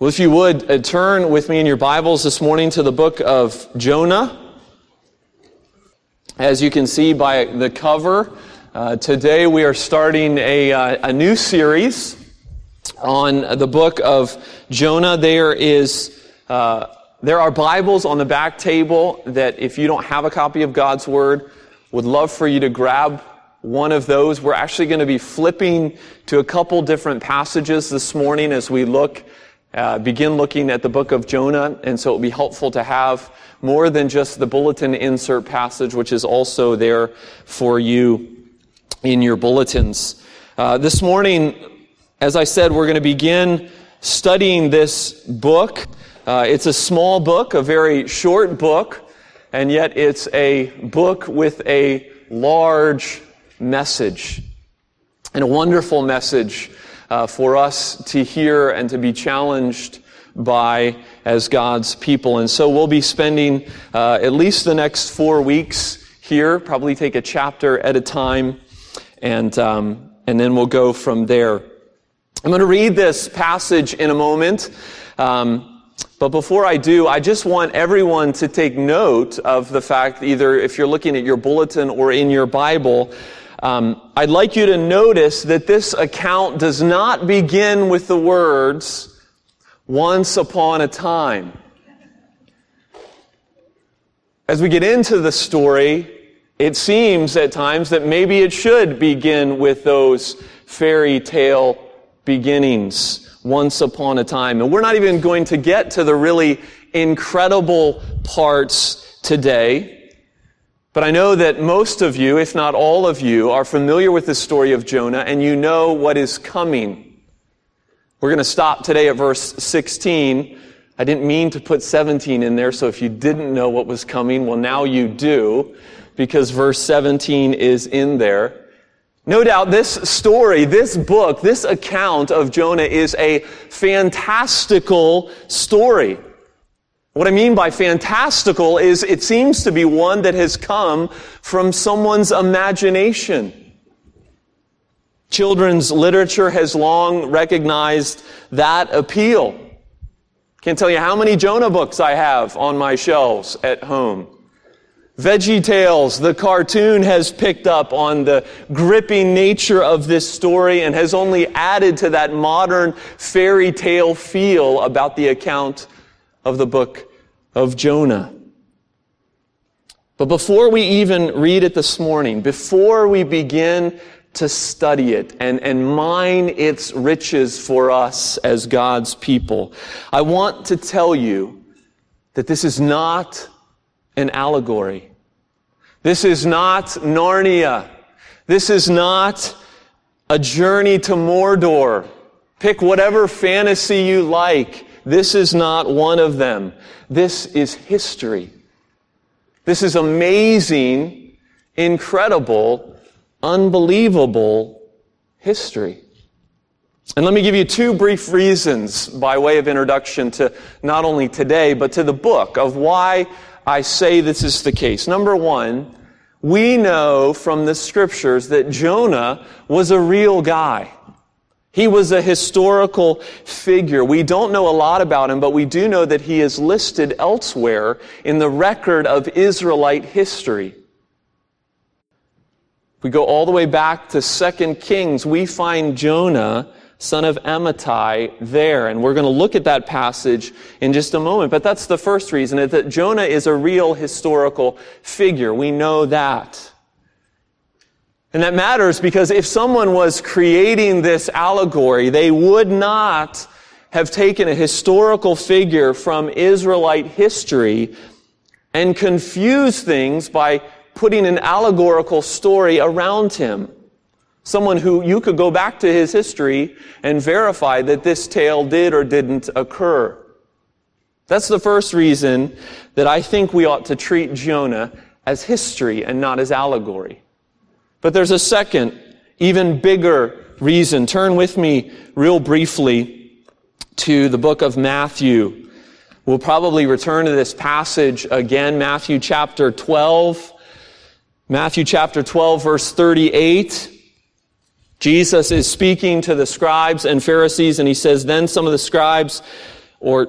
Well, if you would uh, turn with me in your Bibles this morning to the book of Jonah. As you can see by the cover, uh, today we are starting a, uh, a new series on the book of Jonah. There is uh, there are Bibles on the back table that if you don't have a copy of God's Word, would love for you to grab one of those. We're actually going to be flipping to a couple different passages this morning as we look uh, begin looking at the book of Jonah, and so it will be helpful to have more than just the bulletin insert passage, which is also there for you in your bulletins. Uh, this morning, as I said, we're going to begin studying this book. Uh, it's a small book, a very short book, and yet it's a book with a large message and a wonderful message uh, for us to hear and to be challenged by as God's people. And so we'll be spending uh, at least the next four weeks here, probably take a chapter at a time, and, um, and then we'll go from there. I'm going to read this passage in a moment. Um, but before I do, I just want everyone to take note of the fact, either if you're looking at your bulletin or in your Bible, um, I'd like you to notice that this account does not begin with the words, once upon a time. As we get into the story, it seems at times that maybe it should begin with those fairy tale beginnings, once upon a time. And we're not even going to get to the really incredible parts today. But I know that most of you, if not all of you, are familiar with the story of Jonah and you know what is coming. We're going to stop today at verse 16. I didn't mean to put 17 in there, so if you didn't know what was coming, well, now you do, because verse 17 is in there. No doubt this story, this book, this account of Jonah is a fantastical story. What I mean by fantastical is it seems to be one that has come from someone's imagination. Children's literature has long recognized that appeal. Can't tell you how many Jonah books I have on my shelves at home. Veggie Tales, the cartoon has picked up on the gripping nature of this story and has only added to that modern fairy tale feel about the account of the book of Jonah. But before we even read it this morning, before we begin to study it and, and mine its riches for us as God's people, I want to tell you that this is not an allegory. This is not Narnia. This is not a journey to Mordor. Pick whatever fantasy you like. This is not one of them. This is history. This is amazing, incredible, unbelievable history. And let me give you two brief reasons by way of introduction to not only today, but to the book of why I say this is the case. Number one, we know from the scriptures that Jonah was a real guy. He was a historical figure. We don't know a lot about him, but we do know that he is listed elsewhere in the record of Israelite history. We go all the way back to 2 Kings, we find Jonah, son of Amittai, there. And we're going to look at that passage in just a moment. But that's the first reason, that Jonah is a real historical figure. We know that. And that matters because if someone was creating this allegory, they would not have taken a historical figure from Israelite history and confused things by putting an allegorical story around him. Someone who you could go back to his history and verify that this tale did or didn't occur. That's the first reason that I think we ought to treat Jonah as history and not as allegory. But there's a second, even bigger reason. Turn with me real briefly to the book of Matthew. We'll probably return to this passage again, Matthew chapter 12. Matthew chapter 12 verse 38. Jesus is speaking to the scribes and Pharisees and he says, then some of the scribes Or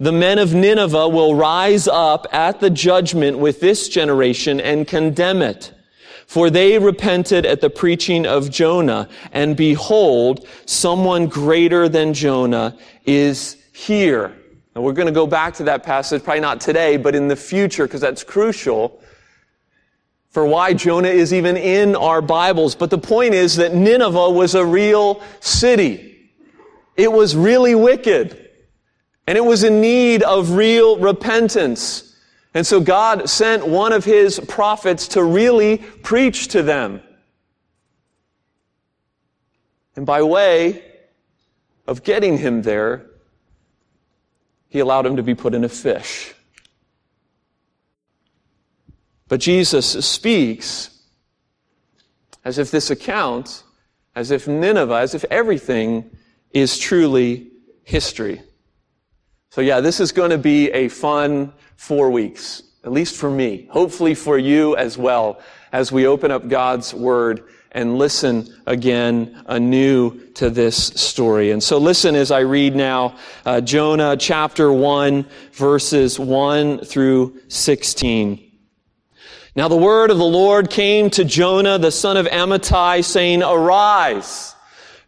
The men of Nineveh will rise up at the judgment with this generation and condemn it. For they repented at the preaching of Jonah, and behold, someone greater than Jonah is here. And we're going to go back to that passage, probably not today, but in the future, because that's crucial for why Jonah is even in our Bibles. But the point is that Nineveh was a real city. It was really wicked. And it was in need of real repentance. And so God sent one of his prophets to really preach to them. And by way of getting him there, he allowed him to be put in a fish. But Jesus speaks as if this account, as if Nineveh, as if everything is truly history. So yeah, this is going to be a fun four weeks, at least for me. Hopefully for you as well, as we open up God's Word and listen again anew to this story. And so listen as I read now uh, Jonah chapter 1, verses 1 through 16. Now the word of the Lord came to Jonah, the son of Amittai, saying, Arise,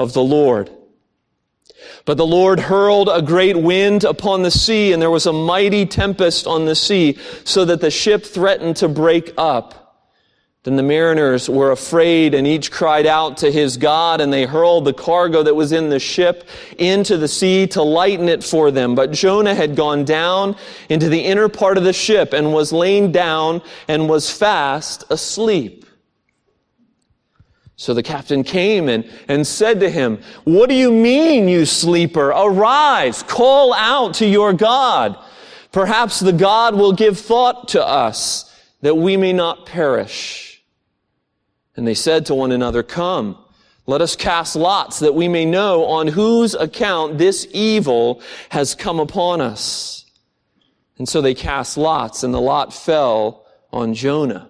of the Lord. But the Lord hurled a great wind upon the sea, and there was a mighty tempest on the sea, so that the ship threatened to break up. Then the mariners were afraid and each cried out to his God and they hurled the cargo that was in the ship into the sea to lighten it for them. But Jonah had gone down into the inner part of the ship and was lain down and was fast asleep. So the captain came and, and said to him, What do you mean, you sleeper? Arise, call out to your God. Perhaps the God will give thought to us that we may not perish. And they said to one another, Come, let us cast lots that we may know on whose account this evil has come upon us. And so they cast lots, and the lot fell on Jonah.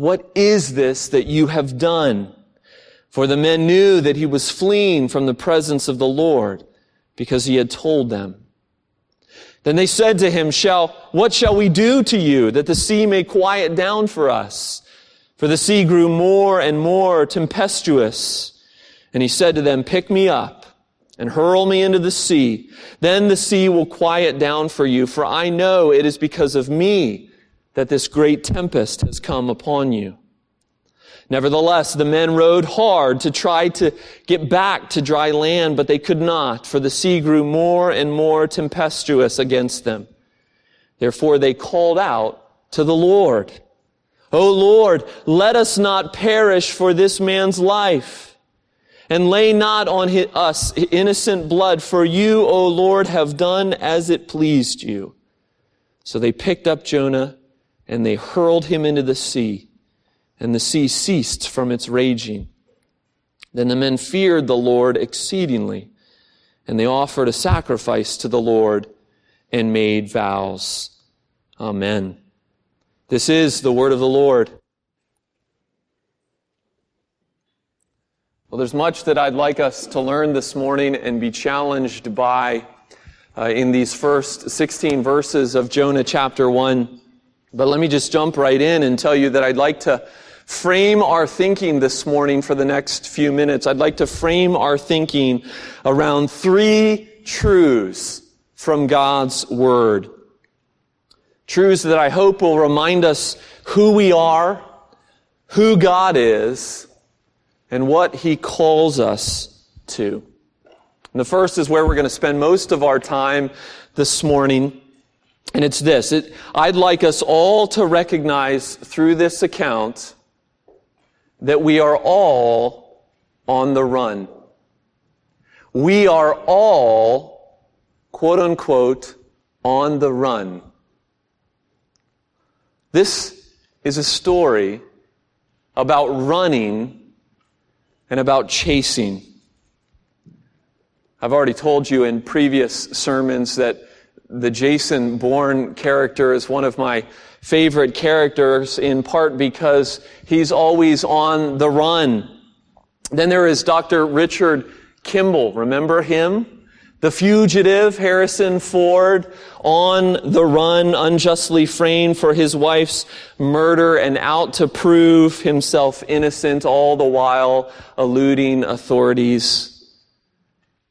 What is this that you have done? For the men knew that he was fleeing from the presence of the Lord because he had told them. Then they said to him, Shall, what shall we do to you that the sea may quiet down for us? For the sea grew more and more tempestuous. And he said to them, Pick me up and hurl me into the sea. Then the sea will quiet down for you, for I know it is because of me that this great tempest has come upon you. Nevertheless, the men rowed hard to try to get back to dry land, but they could not, for the sea grew more and more tempestuous against them. Therefore they called out to the Lord, O Lord, let us not perish for this man's life and lay not on us innocent blood, for you, O Lord, have done as it pleased you. So they picked up Jonah and they hurled him into the sea, and the sea ceased from its raging. Then the men feared the Lord exceedingly, and they offered a sacrifice to the Lord and made vows. Amen. This is the word of the Lord. Well, there's much that I'd like us to learn this morning and be challenged by uh, in these first 16 verses of Jonah chapter 1. But let me just jump right in and tell you that I'd like to frame our thinking this morning for the next few minutes. I'd like to frame our thinking around three truths from God's Word. Truths that I hope will remind us who we are, who God is, and what He calls us to. And the first is where we're going to spend most of our time this morning. And it's this. It, I'd like us all to recognize through this account that we are all on the run. We are all, quote unquote, on the run. This is a story about running and about chasing. I've already told you in previous sermons that the Jason Bourne character is one of my favorite characters in part because he's always on the run. Then there is Dr. Richard Kimble. Remember him? The fugitive, Harrison Ford, on the run, unjustly framed for his wife's murder and out to prove himself innocent, all the while eluding authorities.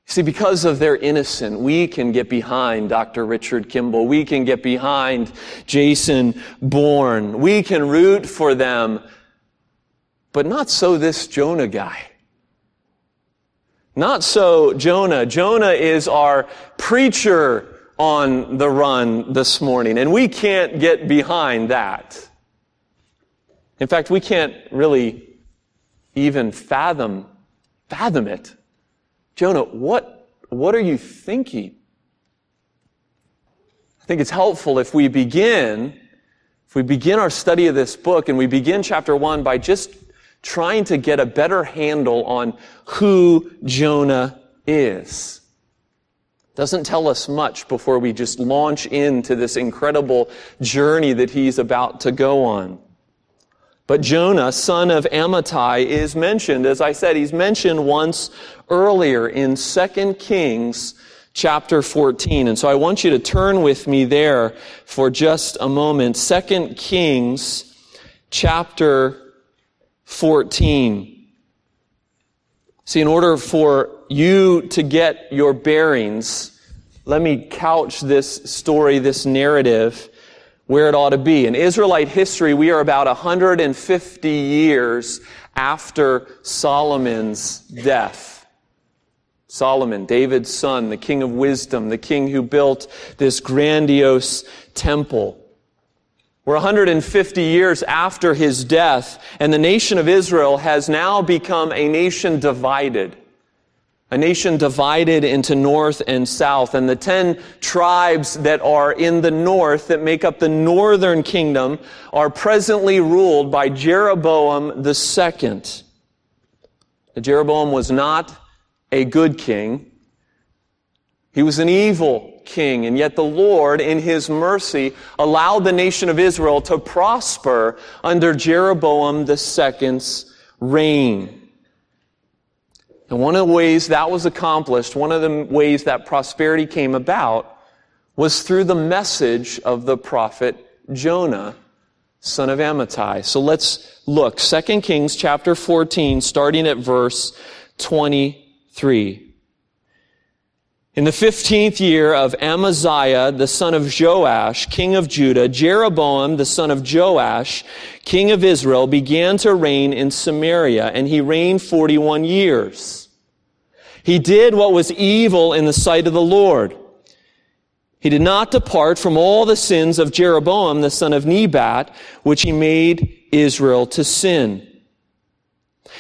See, because of their innocence, we can get behind Dr. Richard Kimble. We can get behind Jason Bourne. We can root for them. But not so this Jonah guy. Not so Jonah. Jonah is our preacher on the run this morning, and we can't get behind that. In fact, we can't really even fathom, fathom it. Jonah, what, what are you thinking? I think it's helpful if we begin, if we begin our study of this book and we begin chapter one by just trying to get a better handle on who Jonah is. Doesn't tell us much before we just launch into this incredible journey that he's about to go on. But Jonah, son of Amittai, is mentioned. As I said, he's mentioned once earlier in 2 Kings chapter 14. And so I want you to turn with me there for just a moment. 2 Kings chapter 14. See, in order for you to get your bearings, let me couch this story, this narrative, where it ought to be. In Israelite history, we are about 150 years after Solomon's death. Solomon, David's son, the king of wisdom, the king who built this grandiose temple. We're 150 years after his death, and the nation of Israel has now become a nation divided. A nation divided into north and south. And the ten tribes that are in the north that make up the northern kingdom are presently ruled by Jeroboam the second. Jeroboam was not a good king. He was an evil king. And yet the Lord, in his mercy, allowed the nation of Israel to prosper under Jeroboam II's reign. And one of the ways that was accomplished, one of the ways that prosperity came about, was through the message of the prophet Jonah, son of Amittai. So let's look. 2 Kings chapter 14, starting at verse 23. In the fifteenth year of Amaziah, the son of Joash, king of Judah, Jeroboam, the son of Joash, king of Israel, began to reign in Samaria, and he reigned 41 years. He did what was evil in the sight of the Lord. He did not depart from all the sins of Jeroboam, the son of Nebat, which he made Israel to sin.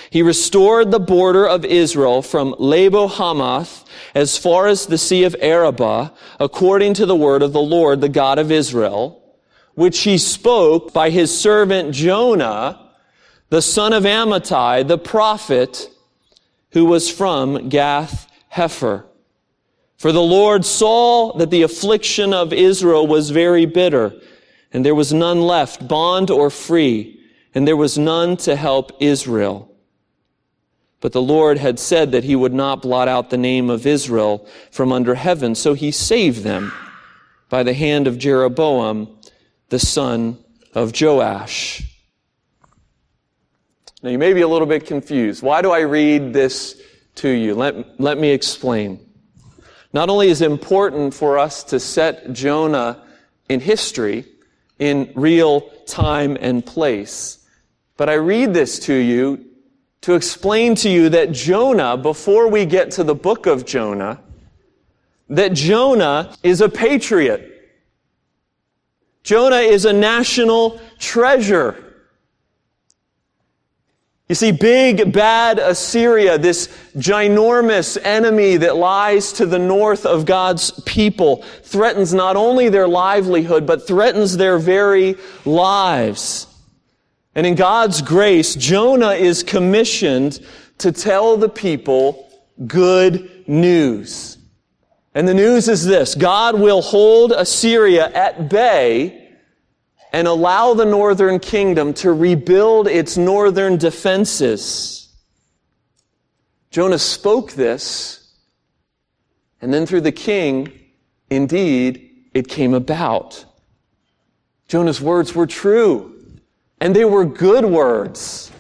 He restored the border of Israel from Lebo Hamath as far as the Sea of Arabah, according to the word of the Lord, the God of Israel, which he spoke by his servant Jonah, the son of Amittai, the prophet, who was from Gath Hepher. For the Lord saw that the affliction of Israel was very bitter, and there was none left, bond or free, and there was none to help Israel. But the Lord had said that he would not blot out the name of Israel from under heaven, so he saved them by the hand of Jeroboam, the son of Joash. Now, you may be a little bit confused. Why do I read this to you? Let, let me explain. Not only is it important for us to set Jonah in history, in real time and place, but I read this to you to explain to you that Jonah, before we get to the book of Jonah, that Jonah is a patriot. Jonah is a national treasure. You see, big, bad Assyria, this ginormous enemy that lies to the north of God's people, threatens not only their livelihood, but threatens their very lives. And in God's grace, Jonah is commissioned to tell the people good news. And the news is this God will hold Assyria at bay and allow the northern kingdom to rebuild its northern defenses. Jonah spoke this, and then through the king, indeed, it came about. Jonah's words were true, and they were good words.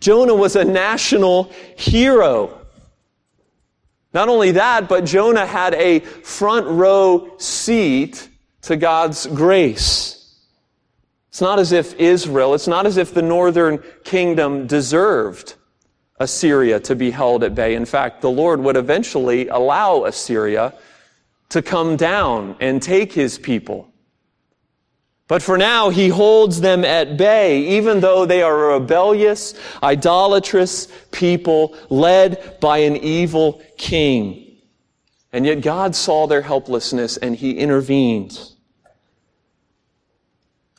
Jonah was a national hero. Not only that, but Jonah had a front row seat to God's grace. It's not as if Israel, it's not as if the northern kingdom deserved Assyria to be held at bay. In fact, the Lord would eventually allow Assyria to come down and take his people. But for now, he holds them at bay, even though they are a rebellious, idolatrous people led by an evil king. And yet God saw their helplessness and he intervened.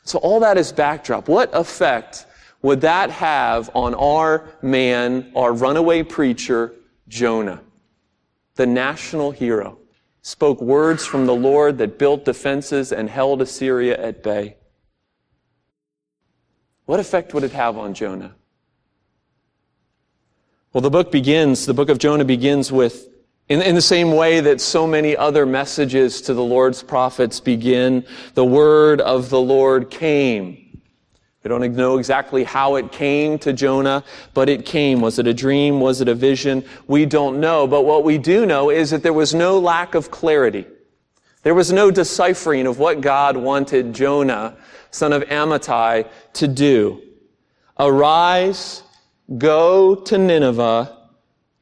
So all that is backdrop. What effect would that have on our man, our runaway preacher, Jonah? The national hero spoke words from the Lord that built defenses and held Assyria at bay. What effect would it have on Jonah? Well, the book begins, the book of Jonah begins with in, in, the same way that so many other messages to the Lord's prophets begin, the word of the Lord came. We don't know exactly how it came to Jonah, but it came. Was it a dream? Was it a vision? We don't know. But what we do know is that there was no lack of clarity. There was no deciphering of what God wanted Jonah, son of Amittai, to do. Arise, go to Nineveh,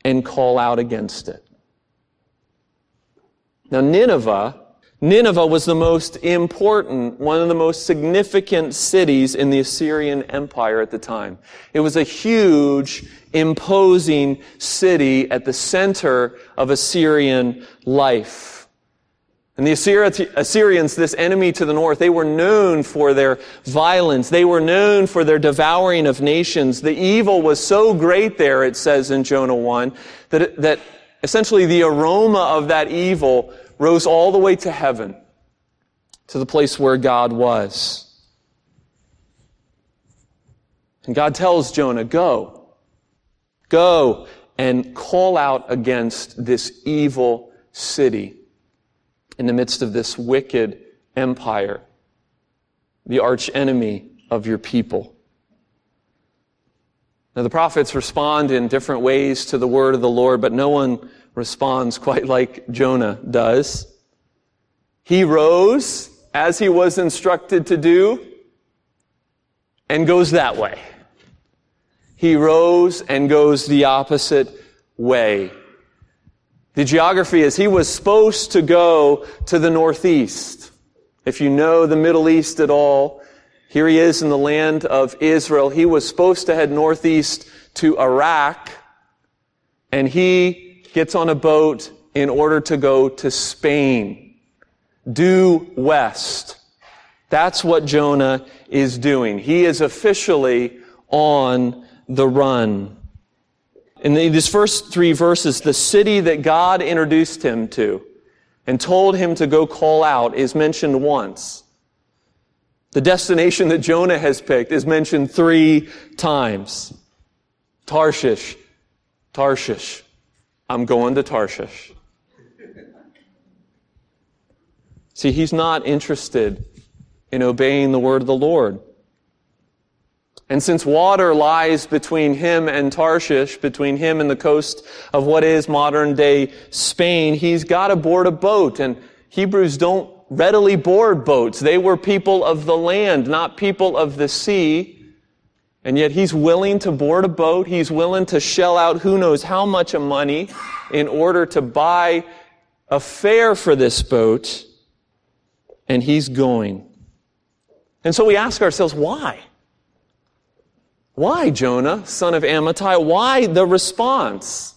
and call out against it. Now, Nineveh, Nineveh was the most important, one of the most significant cities in the Assyrian Empire at the time. It was a huge, imposing city at the center of Assyrian life. And the Assyrians, this enemy to the north, they were known for their violence. They were known for their devouring of nations. The evil was so great there, it says in Jonah 1, that, that essentially the aroma of that evil rose all the way to heaven, to the place where God was. And God tells Jonah, go, go and call out against this evil city in the midst of this wicked empire, the arch enemy of your people. Now, the prophets respond in different ways to the word of the Lord, but no one responds quite like Jonah does. He rose as he was instructed to do and goes that way. He rose and goes the opposite way. The geography is he was supposed to go to the northeast. If you know the Middle East at all, here he is in the land of Israel. He was supposed to head northeast to Iraq, and he gets on a boat in order to go to Spain, due west. That's what Jonah is doing. He is officially on the run. In these first three verses, the city that God introduced him to and told him to go call out is mentioned once. The destination that Jonah has picked is mentioned three times. Tarshish, Tarshish. I'm going to Tarshish. See, he's not interested in obeying the word of the Lord. And since water lies between him and Tarshish, between him and the coast of what is modern day Spain, he's got to board a boat. And Hebrews don't readily board boats. They were people of the land, not people of the sea. And yet he's willing to board a boat. He's willing to shell out who knows how much of money in order to buy a fare for this boat. And he's going. And so we ask ourselves, why? Why, Jonah, son of Amittai? Why the response?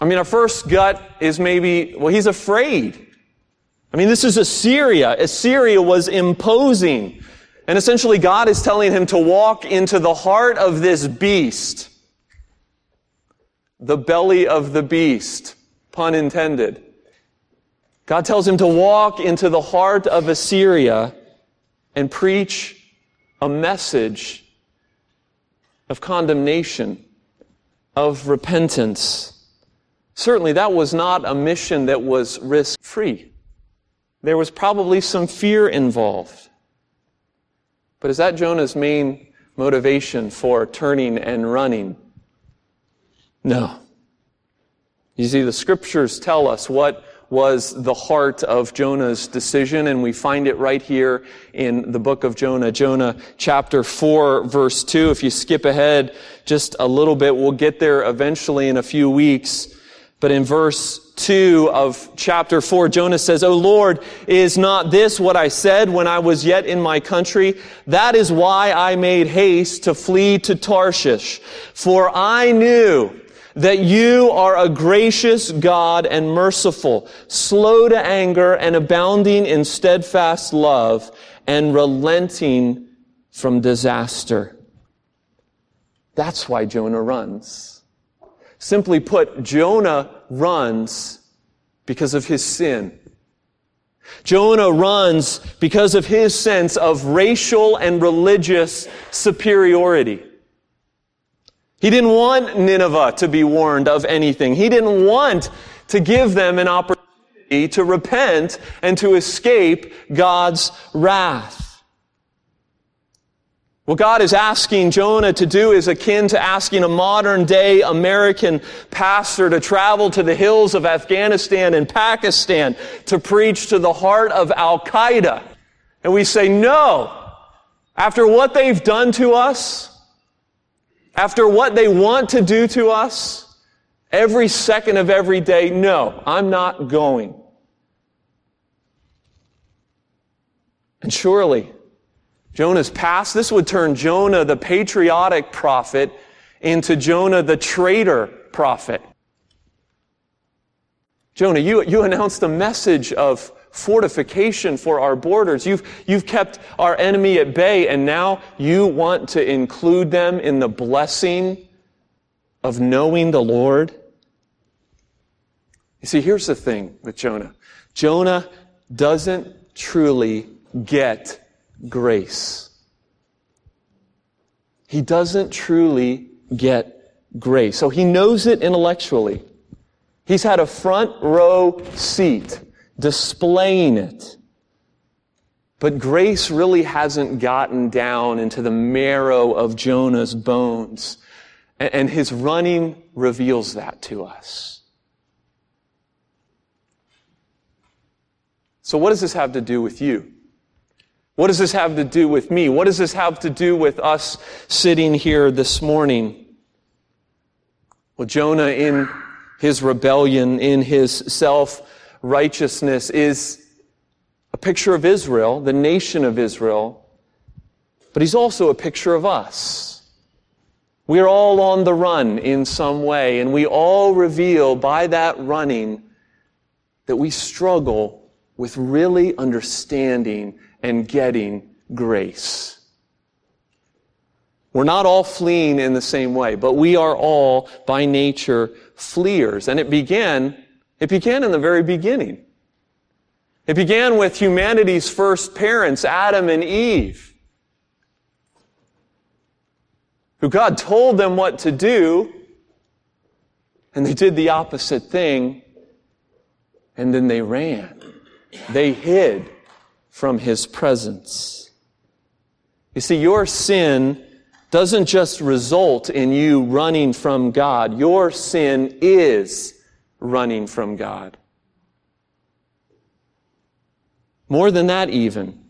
I mean, our first gut is maybe, well, he's afraid. I mean, this is Assyria. Assyria was imposing. And essentially, God is telling him to walk into the heart of this beast. The belly of the beast. Pun intended. God tells him to walk into the heart of Assyria and preach a message of condemnation, of repentance. Certainly, that was not a mission that was risk free. There was probably some fear involved. But is that Jonah's main motivation for turning and running? No. You see, the scriptures tell us what was the heart of Jonah's decision, and we find it right here in the book of Jonah. Jonah chapter 4, verse 2. If you skip ahead just a little bit, we'll get there eventually in a few weeks. But in verse 2 of chapter 4, Jonah says, O Lord, is not this what I said when I was yet in my country? That is why I made haste to flee to Tarshish. For I knew that you are a gracious God and merciful, slow to anger and abounding in steadfast love and relenting from disaster. That's why Jonah runs. Simply put, Jonah runs because of his sin. Jonah runs because of his sense of racial and religious superiority. He didn't want Nineveh to be warned of anything. He didn't want to give them an opportunity to repent and to escape God's wrath. What God is asking Jonah to do is akin to asking a modern day American pastor to travel to the hills of Afghanistan and Pakistan to preach to the heart of Al Qaeda. And we say, no. After what they've done to us, after what they want to do to us every second of every day, no, I'm not going. And surely, Jonah's past, this would turn Jonah, the patriotic prophet, into Jonah, the traitor prophet. Jonah, you, you announced a message of fortification for our borders. You've, you've kept our enemy at bay, and now you want to include them in the blessing of knowing the Lord. You see, here's the thing with Jonah Jonah doesn't truly get grace. He doesn't truly get grace. So he knows it intellectually. He's had a front row seat displaying it. But grace really hasn't gotten down into the marrow of Jonah's bones. And his running reveals that to us. So, what does this have to do with you? What does this have to do with me? What does this have to do with us sitting here this morning? Well, Jonah, in his rebellion, in his self righteousness is a picture of Israel, the nation of Israel, but he's also a picture of us. We're all on the run in some way, and we all reveal by that running that we struggle with really understanding and getting grace. We're not all fleeing in the same way, but we are all by nature fleers. And it began it began in the very beginning. It began with humanity's first parents, Adam and Eve, who God told them what to do, and they did the opposite thing, and then they ran. They hid from his presence. You see, your sin doesn't just result in you running from God. Your sin is running from God. More than that, even.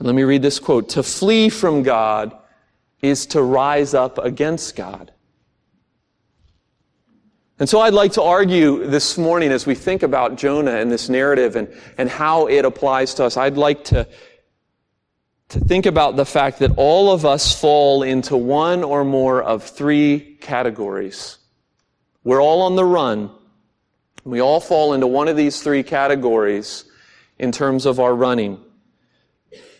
Let me read this quote. To flee from God is to rise up against God. And so I'd like to argue this morning as we think about Jonah and this narrative and, and how it applies to us, I'd like to, to think about the fact that all of us fall into one or more of three categories. We're all on the run. We all fall into one of these three categories in terms of our running.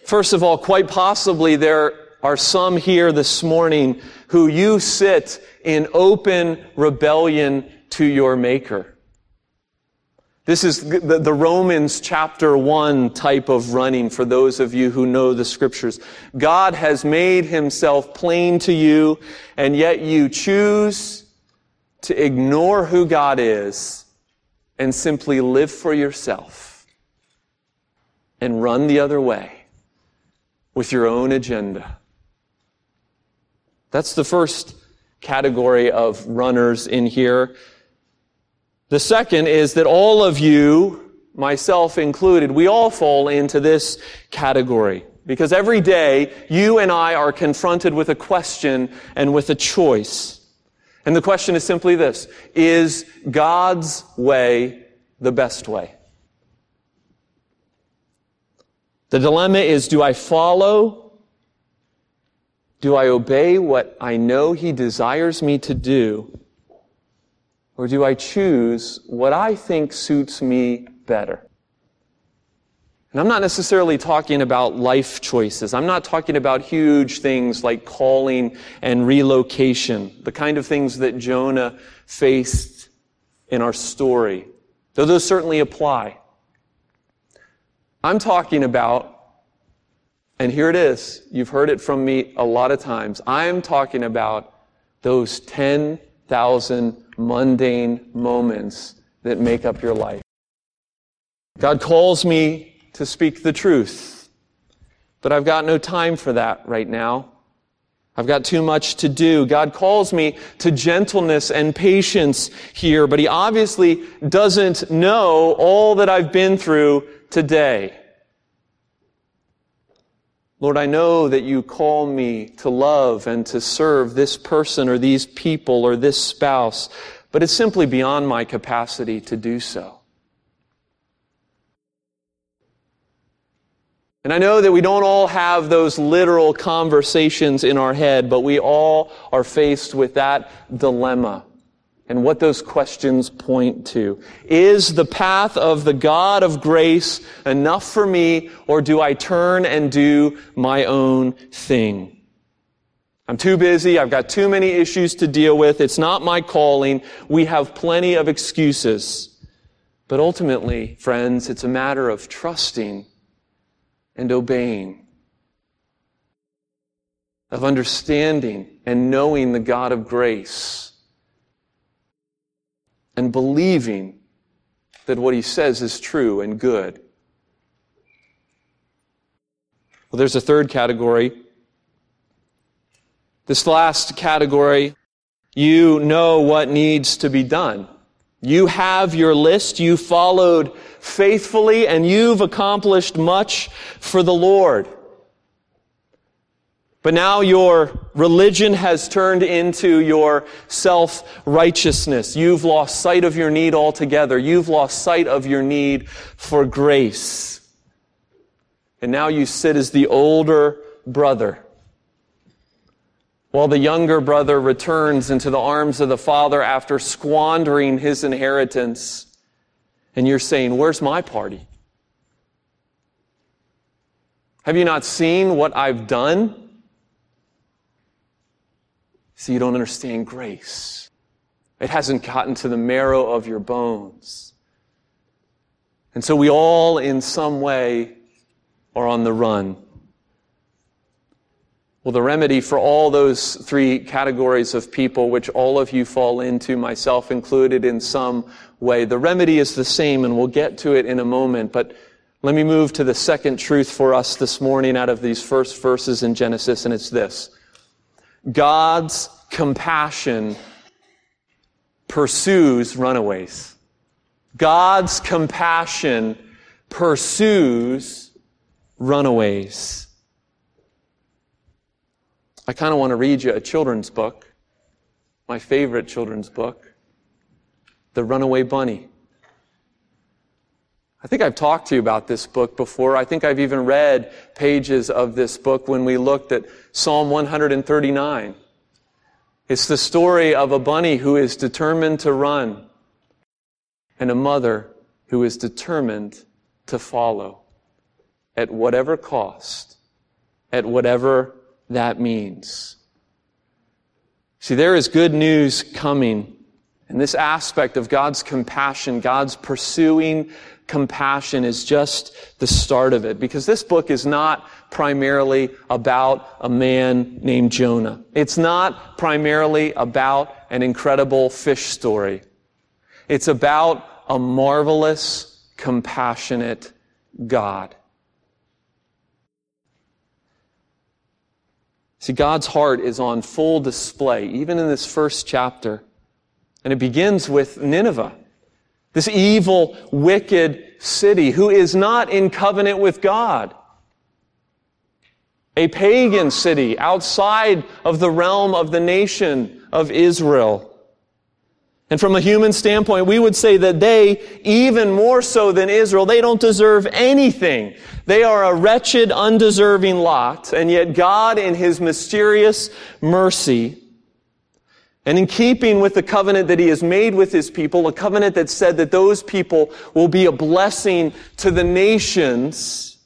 First of all, quite possibly there are some here this morning who you sit in open rebellion to your Maker. This is the, the, Romans chapter 1 type of running for those of you who know the scriptures. God has made himself plain to you, and yet you choose to ignore who God is and simply live for yourself and run the other way with your own agenda. That's the first category of runners in here. The second is that all of you, myself included, we all fall into this category. Because every day, you and I are confronted with a question and with a choice. And the question is simply this Is God's way the best way? The dilemma is do I follow do I obey what I know He desires me to do? Or do I choose what I think suits me better? And I'm not necessarily talking about life choices. I'm not talking about huge things like calling and relocation, the kind of things that Jonah faced in our story, though those certainly apply. I'm talking about and here it is. You've heard it from me a lot of times. I'm talking about those 10,000 mundane moments that make up your life. God calls me to speak the truth, but I've got no time for that right now. I've got too much to do. God calls me to gentleness and patience here, but He obviously doesn't know all that I've been through today. Lord, I know that you call me to love and to serve this person or these people or this spouse, but it's simply beyond my capacity to do so. And I know that we don't all have those literal conversations in our head, but we all are faced with that dilemma and what those questions point to. Is the path of the God of grace enough for me, or do I turn and do my own thing? I'm too busy. I've got too many issues to deal with. It's not my calling. We have plenty of excuses. But ultimately, friends, it's a matter of trusting and obeying, of understanding and knowing the God of grace and believing that what he says is true and good. Well, there's a third category. This last category, you know what needs to be done. You have your list, you followed faithfully, and you've accomplished much for the Lord. But now your religion has turned into your self-righteousness. You've lost sight of your need altogether. You've lost sight of your need for grace. And now you sit as the older brother while the younger brother returns into the arms of the father after squandering his inheritance. And you're saying, where's my party? Have you not seen what I've done? See, you don't understand grace. It hasn't gotten to the marrow of your bones. And so we all, in some way, are on the run. Well, the remedy for all those three categories of people, which all of you fall into, myself included in some way, the remedy is the same, and we'll get to it in a moment. But let me move to the second truth for us this morning out of these first verses in Genesis, and it's this God's compassion pursues runaways. God's compassion pursues runaways. I kind of want to read you a children's book, my favorite children's book, The Runaway Bunny. I think I've talked to you about this book before. I think I've even read pages of this book when we looked at Psalm 139. It's the story of a bunny who is determined to run and a mother who is determined to follow at whatever cost, at whatever that means. See, there is good news coming. And this aspect of God's compassion, God's pursuing compassion is just the start of it. Because this book is not primarily about a man named Jonah. It's not primarily about an incredible fish story. It's about a marvelous, compassionate God. See, God's heart is on full display, even in this first chapter. And it begins with Nineveh, this evil, wicked city who is not in covenant with God. A pagan city outside of the realm of the nation of Israel. And from a human standpoint, we would say that they, even more so than Israel, they don't deserve anything. They are a wretched, undeserving lot. And yet God, in His mysterious mercy, and in keeping with the covenant that He has made with His people, a covenant that said that those people will be a blessing to the nations,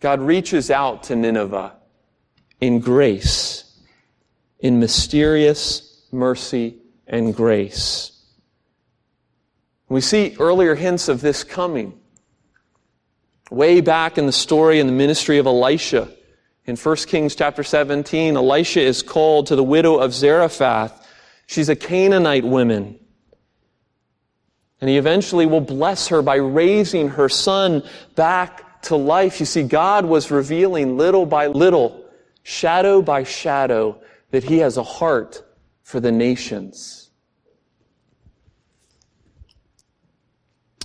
God reaches out to Nineveh in grace, in mysterious mercy and grace. We see earlier hints of this coming. Way back in the story in the ministry of Elisha, in 1 Kings chapter 17, Elisha is called to the widow of Zarephath. She's a Canaanite woman. And he eventually will bless her by raising her son back to life. You see, God was revealing little by little, shadow by shadow, that he has a heart for the nations.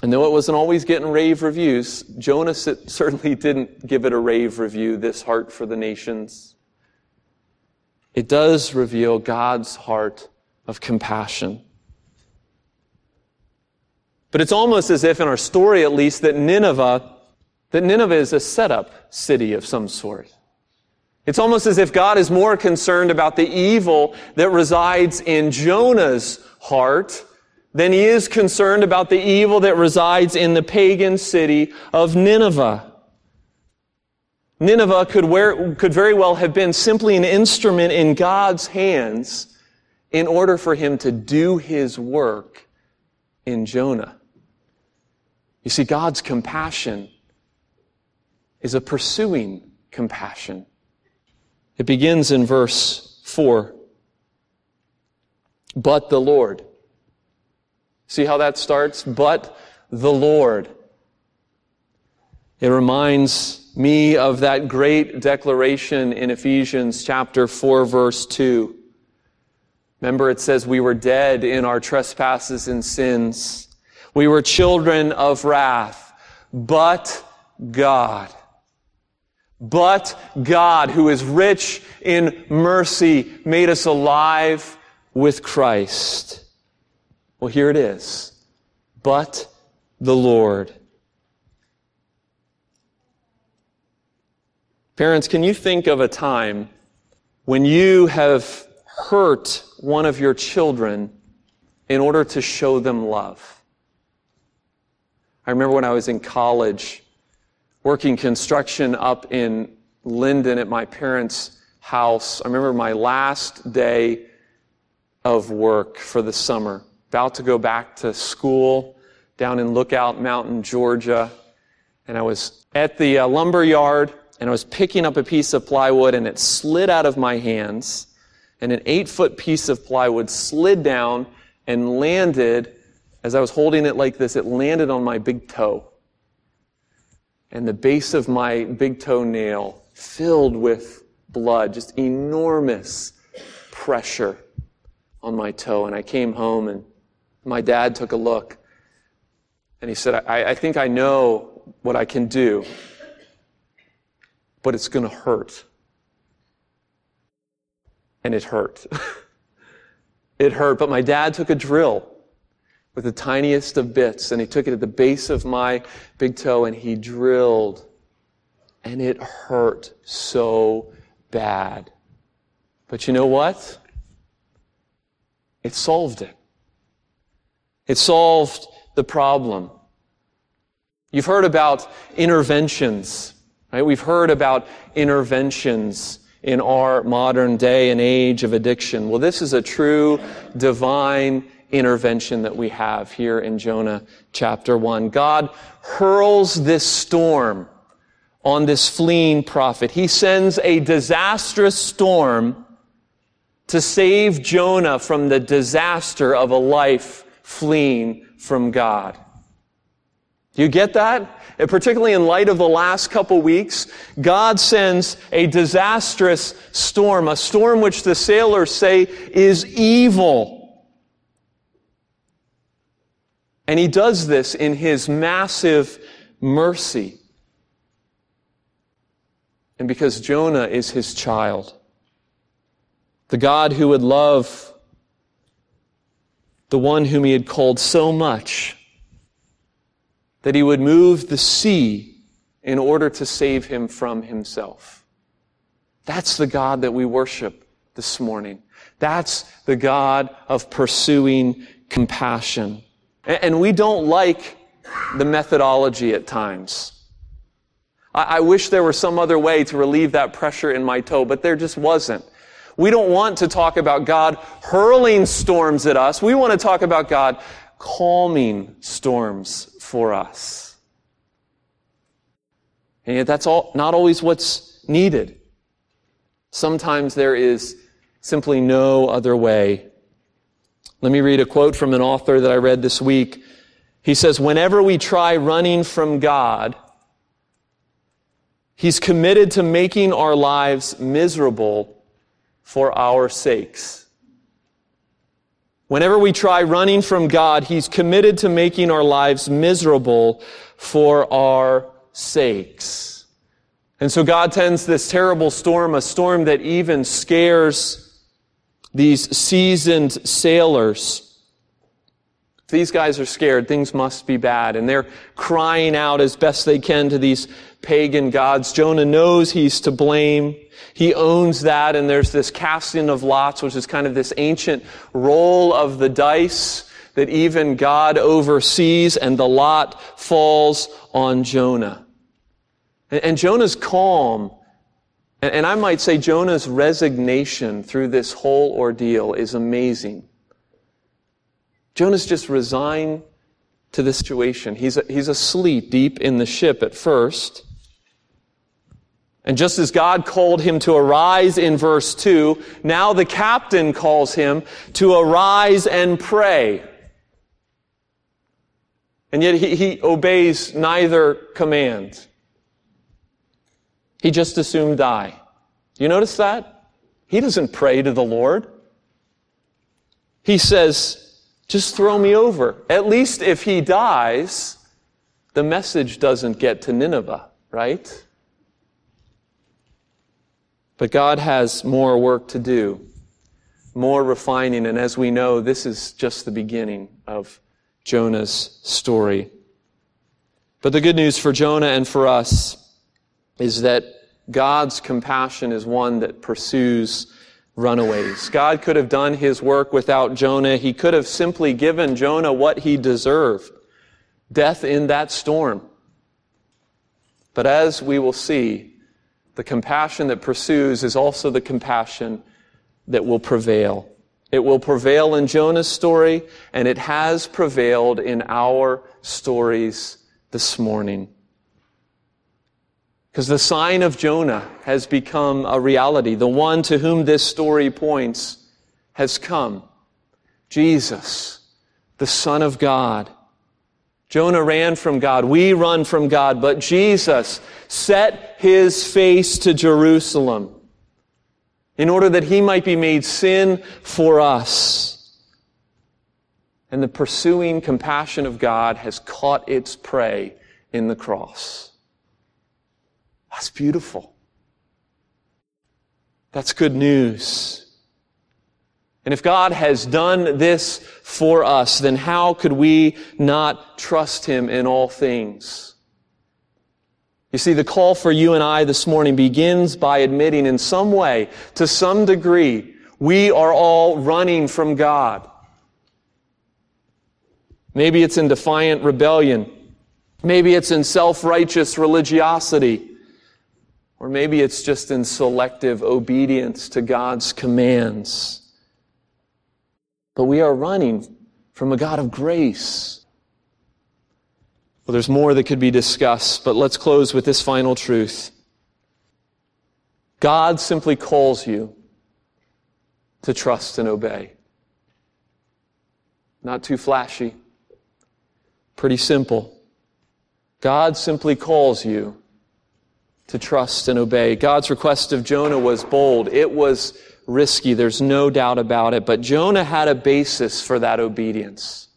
And though it wasn't always getting rave reviews, Jonah certainly didn't give it a rave review, this heart for the nations. It does reveal God's heart of compassion. But it's almost as if, in our story at least, that Nineveh, that Nineveh is a setup city of some sort. It's almost as if God is more concerned about the evil that resides in Jonah's heart than he is concerned about the evil that resides in the pagan city of Nineveh. Nineveh could, wear, could very well have been simply an instrument in God's hands in order for him to do his work in Jonah. You see, God's compassion is a pursuing compassion. It begins in verse 4. But the Lord. See how that starts? But the Lord. It reminds me of that great declaration in Ephesians chapter 4 verse 2. Remember it says we were dead in our trespasses and sins. We were children of wrath. But God but God, who is rich in mercy, made us alive with Christ. Well, here it is. But the Lord. Parents, can you think of a time when you have hurt one of your children in order to show them love? I remember when I was in college, working construction up in Linden at my parents' house. I remember my last day of work for the summer, about to go back to school, down in Lookout Mountain, Georgia. And I was at the uh, lumber yard and I was picking up a piece of plywood and it slid out of my hands. And an eight foot piece of plywood slid down and landed, as I was holding it like this, it landed on my big toe. And the base of my big toe nail filled with blood, just enormous pressure on my toe. And I came home and my dad took a look and he said, I, I think I know what I can do, but it's going to hurt. And it hurt. it hurt, but my dad took a drill with the tiniest of bits and he took it at the base of my big toe and he drilled. And it hurt so bad. But you know what? It solved it. It solved the problem. You've heard about interventions, right? We've heard about interventions in our modern day and age of addiction. Well, this is a true divine intervention that we have here in Jonah chapter 1. God hurls this storm on this fleeing prophet. He sends a disastrous storm to save Jonah from the disaster of a life fleeing from God. Do you get that? And particularly in light of the last couple weeks, God sends a disastrous storm, a storm which the sailors say is evil. And he does this in his massive mercy. And because Jonah is his child, the God who would love the one whom he had called so much that he would move the sea in order to save him from himself. That's the God that we worship this morning. That's the God of pursuing compassion. And we don't like the methodology at times. I wish there were some other way to relieve that pressure in my toe, but there just wasn't. We don't want to talk about God hurling storms at us. We want to talk about God calming storms for us. And yet that's all, not always what's needed. Sometimes there is simply no other way. Let me read a quote from an author that I read this week. He says, whenever we try running from God, He's committed to making our lives miserable for our sakes. Whenever we try running from God, He's committed to making our lives miserable for our sakes. And so God sends this terrible storm, a storm that even scares these seasoned sailors. These guys are scared, things must be bad. And they're crying out as best they can to these pagan gods. Jonah knows he's to blame. He owns that, and there's this casting of lots, which is kind of this ancient roll of the dice that even God oversees, and the lot falls on Jonah. And, Jonah's calm, and I might say Jonah's resignation through this whole ordeal is amazing. Jonah's just resigned to the situation. He's, he's asleep deep in the ship at first. And just as God called him to arise in verse 2, now the captain calls him to arise and pray. And yet he, he obeys neither command. He just assumed die. You notice that? He doesn't pray to the Lord. He says, just throw me over. At least if he dies, the message doesn't get to Nineveh, right? But God has more work to do, more refining, and as we know, this is just the beginning of Jonah's story. But the good news for Jonah and for us is that God's compassion is one that pursues runaways. God could have done his work without Jonah. He could have simply given Jonah what he deserved death in that storm. But as we will see, the compassion that pursues is also the compassion that will prevail. It will prevail in Jonah's story, and it has prevailed in our stories this morning. Because the sign of Jonah has become a reality. The one to whom this story points has come. Jesus, the Son of God. Jonah ran from God. We run from God. But Jesus set his face to Jerusalem in order that he might be made sin for us. And the pursuing compassion of God has caught its prey in the cross. That's beautiful. That's good news. And if God has done this for us, then how could we not trust Him in all things? You see, the call for you and I this morning begins by admitting in some way, to some degree, we are all running from God. Maybe it's in defiant rebellion. Maybe it's in self-righteous religiosity. Or maybe it's just in selective obedience to God's commands. But we are running from a God of grace. Well, there's more that could be discussed, but let's close with this final truth. God simply calls you to trust and obey. Not too flashy. Pretty simple. God simply calls you to trust and obey. God's request of Jonah was bold. It was risky. There's no doubt about it. But Jonah had a basis for that obedience.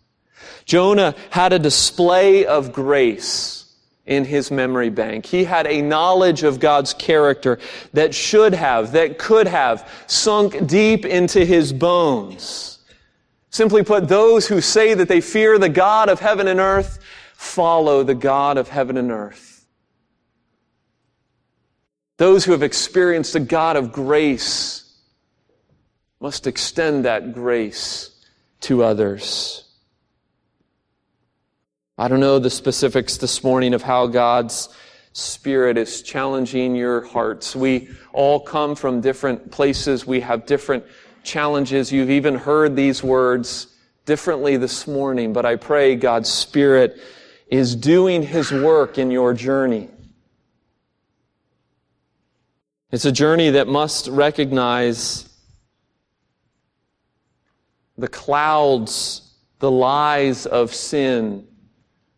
Jonah had a display of grace in his memory bank. He had a knowledge of God's character that should have, that could have sunk deep into his bones. Simply put, those who say that they fear the God of heaven and earth follow the God of heaven and earth. Those who have experienced a God of grace must extend that grace to others. I don't know the specifics this morning of how God's Spirit is challenging your hearts. We all come from different places. We have different challenges. You've even heard these words differently this morning, but I pray God's Spirit is doing His work in your journey. It's a journey that must recognize the clouds, the lies of sin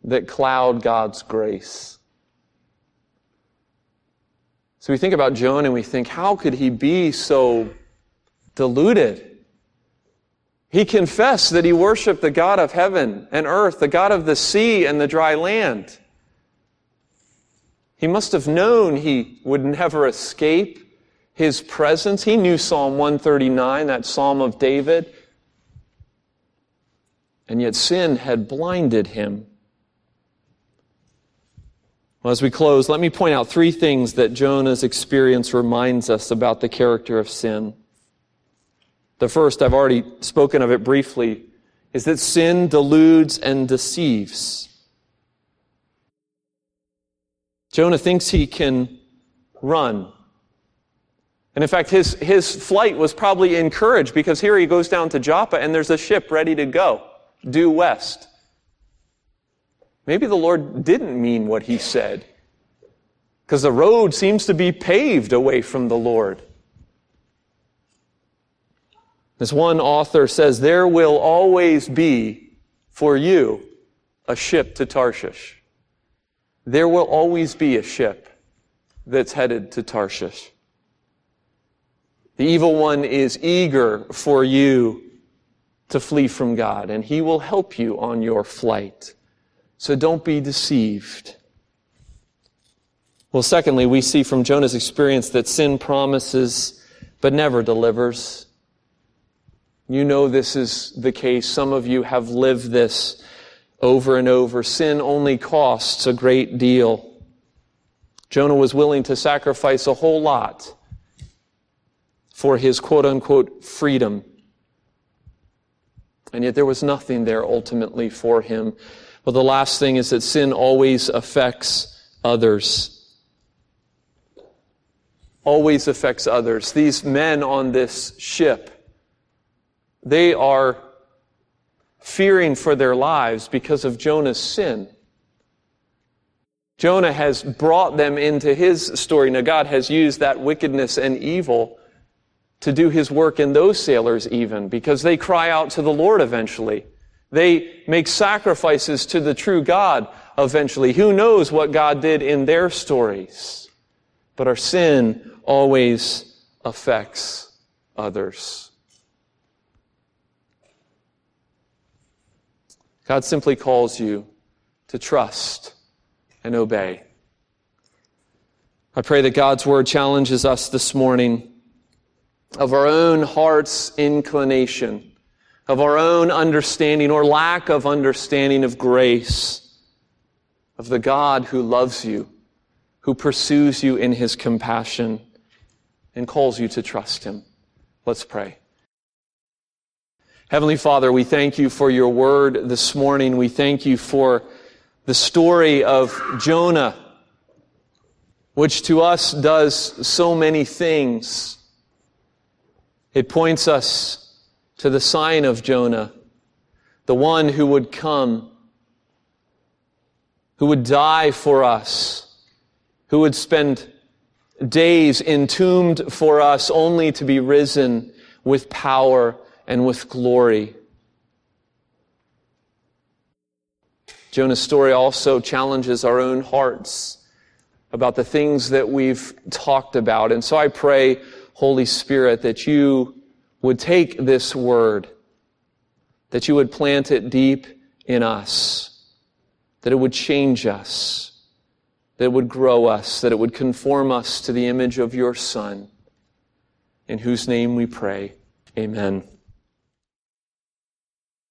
that cloud God's grace. So we think about Jonah and we think, how could he be so deluded? He confessed that he worshiped the God of heaven and earth, the God of the sea and the dry land. He must have known he would never escape his presence. He knew Psalm 139, that Psalm of David. And yet sin had blinded him. Well, as we close, let me point out three things that Jonah's experience reminds us about the character of sin. The first, I've already spoken of it briefly, is that sin deludes and deceives. Jonah thinks he can run. And in fact, his, his flight was probably encouraged because here he goes down to Joppa and there's a ship ready to go, due west. Maybe the Lord didn't mean what he said because the road seems to be paved away from the Lord. As one author says, there will always be for you a ship to Tarshish. There will always be a ship that's headed to Tarshish. The evil one is eager for you to flee from God, and he will help you on your flight. So don't be deceived. Well, secondly, we see from Jonah's experience that sin promises but never delivers. You know this is the case. Some of you have lived this over and over. Sin only costs a great deal. Jonah was willing to sacrifice a whole lot for his quote unquote freedom. And yet there was nothing there ultimately for him. Well, the last thing is that sin always affects others. Always affects others. These men on this ship They are fearing for their lives because of Jonah's sin. Jonah has brought them into his story. Now, God has used that wickedness and evil to do his work in those sailors, even, because they cry out to the Lord eventually. They make sacrifices to the true God eventually. Who knows what God did in their stories? But our sin always affects others. God simply calls you to trust and obey. I pray that God's word challenges us this morning of our own heart's inclination, of our own understanding or lack of understanding of grace, of the God who loves you, who pursues you in his compassion, and calls you to trust him. Let's pray. Heavenly Father, we thank you for your word this morning. We thank you for the story of Jonah, which to us does so many things. It points us to the sign of Jonah, the one who would come, who would die for us, who would spend days entombed for us only to be risen with power and with glory. Jonah's story also challenges our own hearts about the things that we've talked about. And so I pray, Holy Spirit, that you would take this word, that you would plant it deep in us, that it would change us, that it would grow us, that it would conform us to the image of your Son, in whose name we pray. Amen.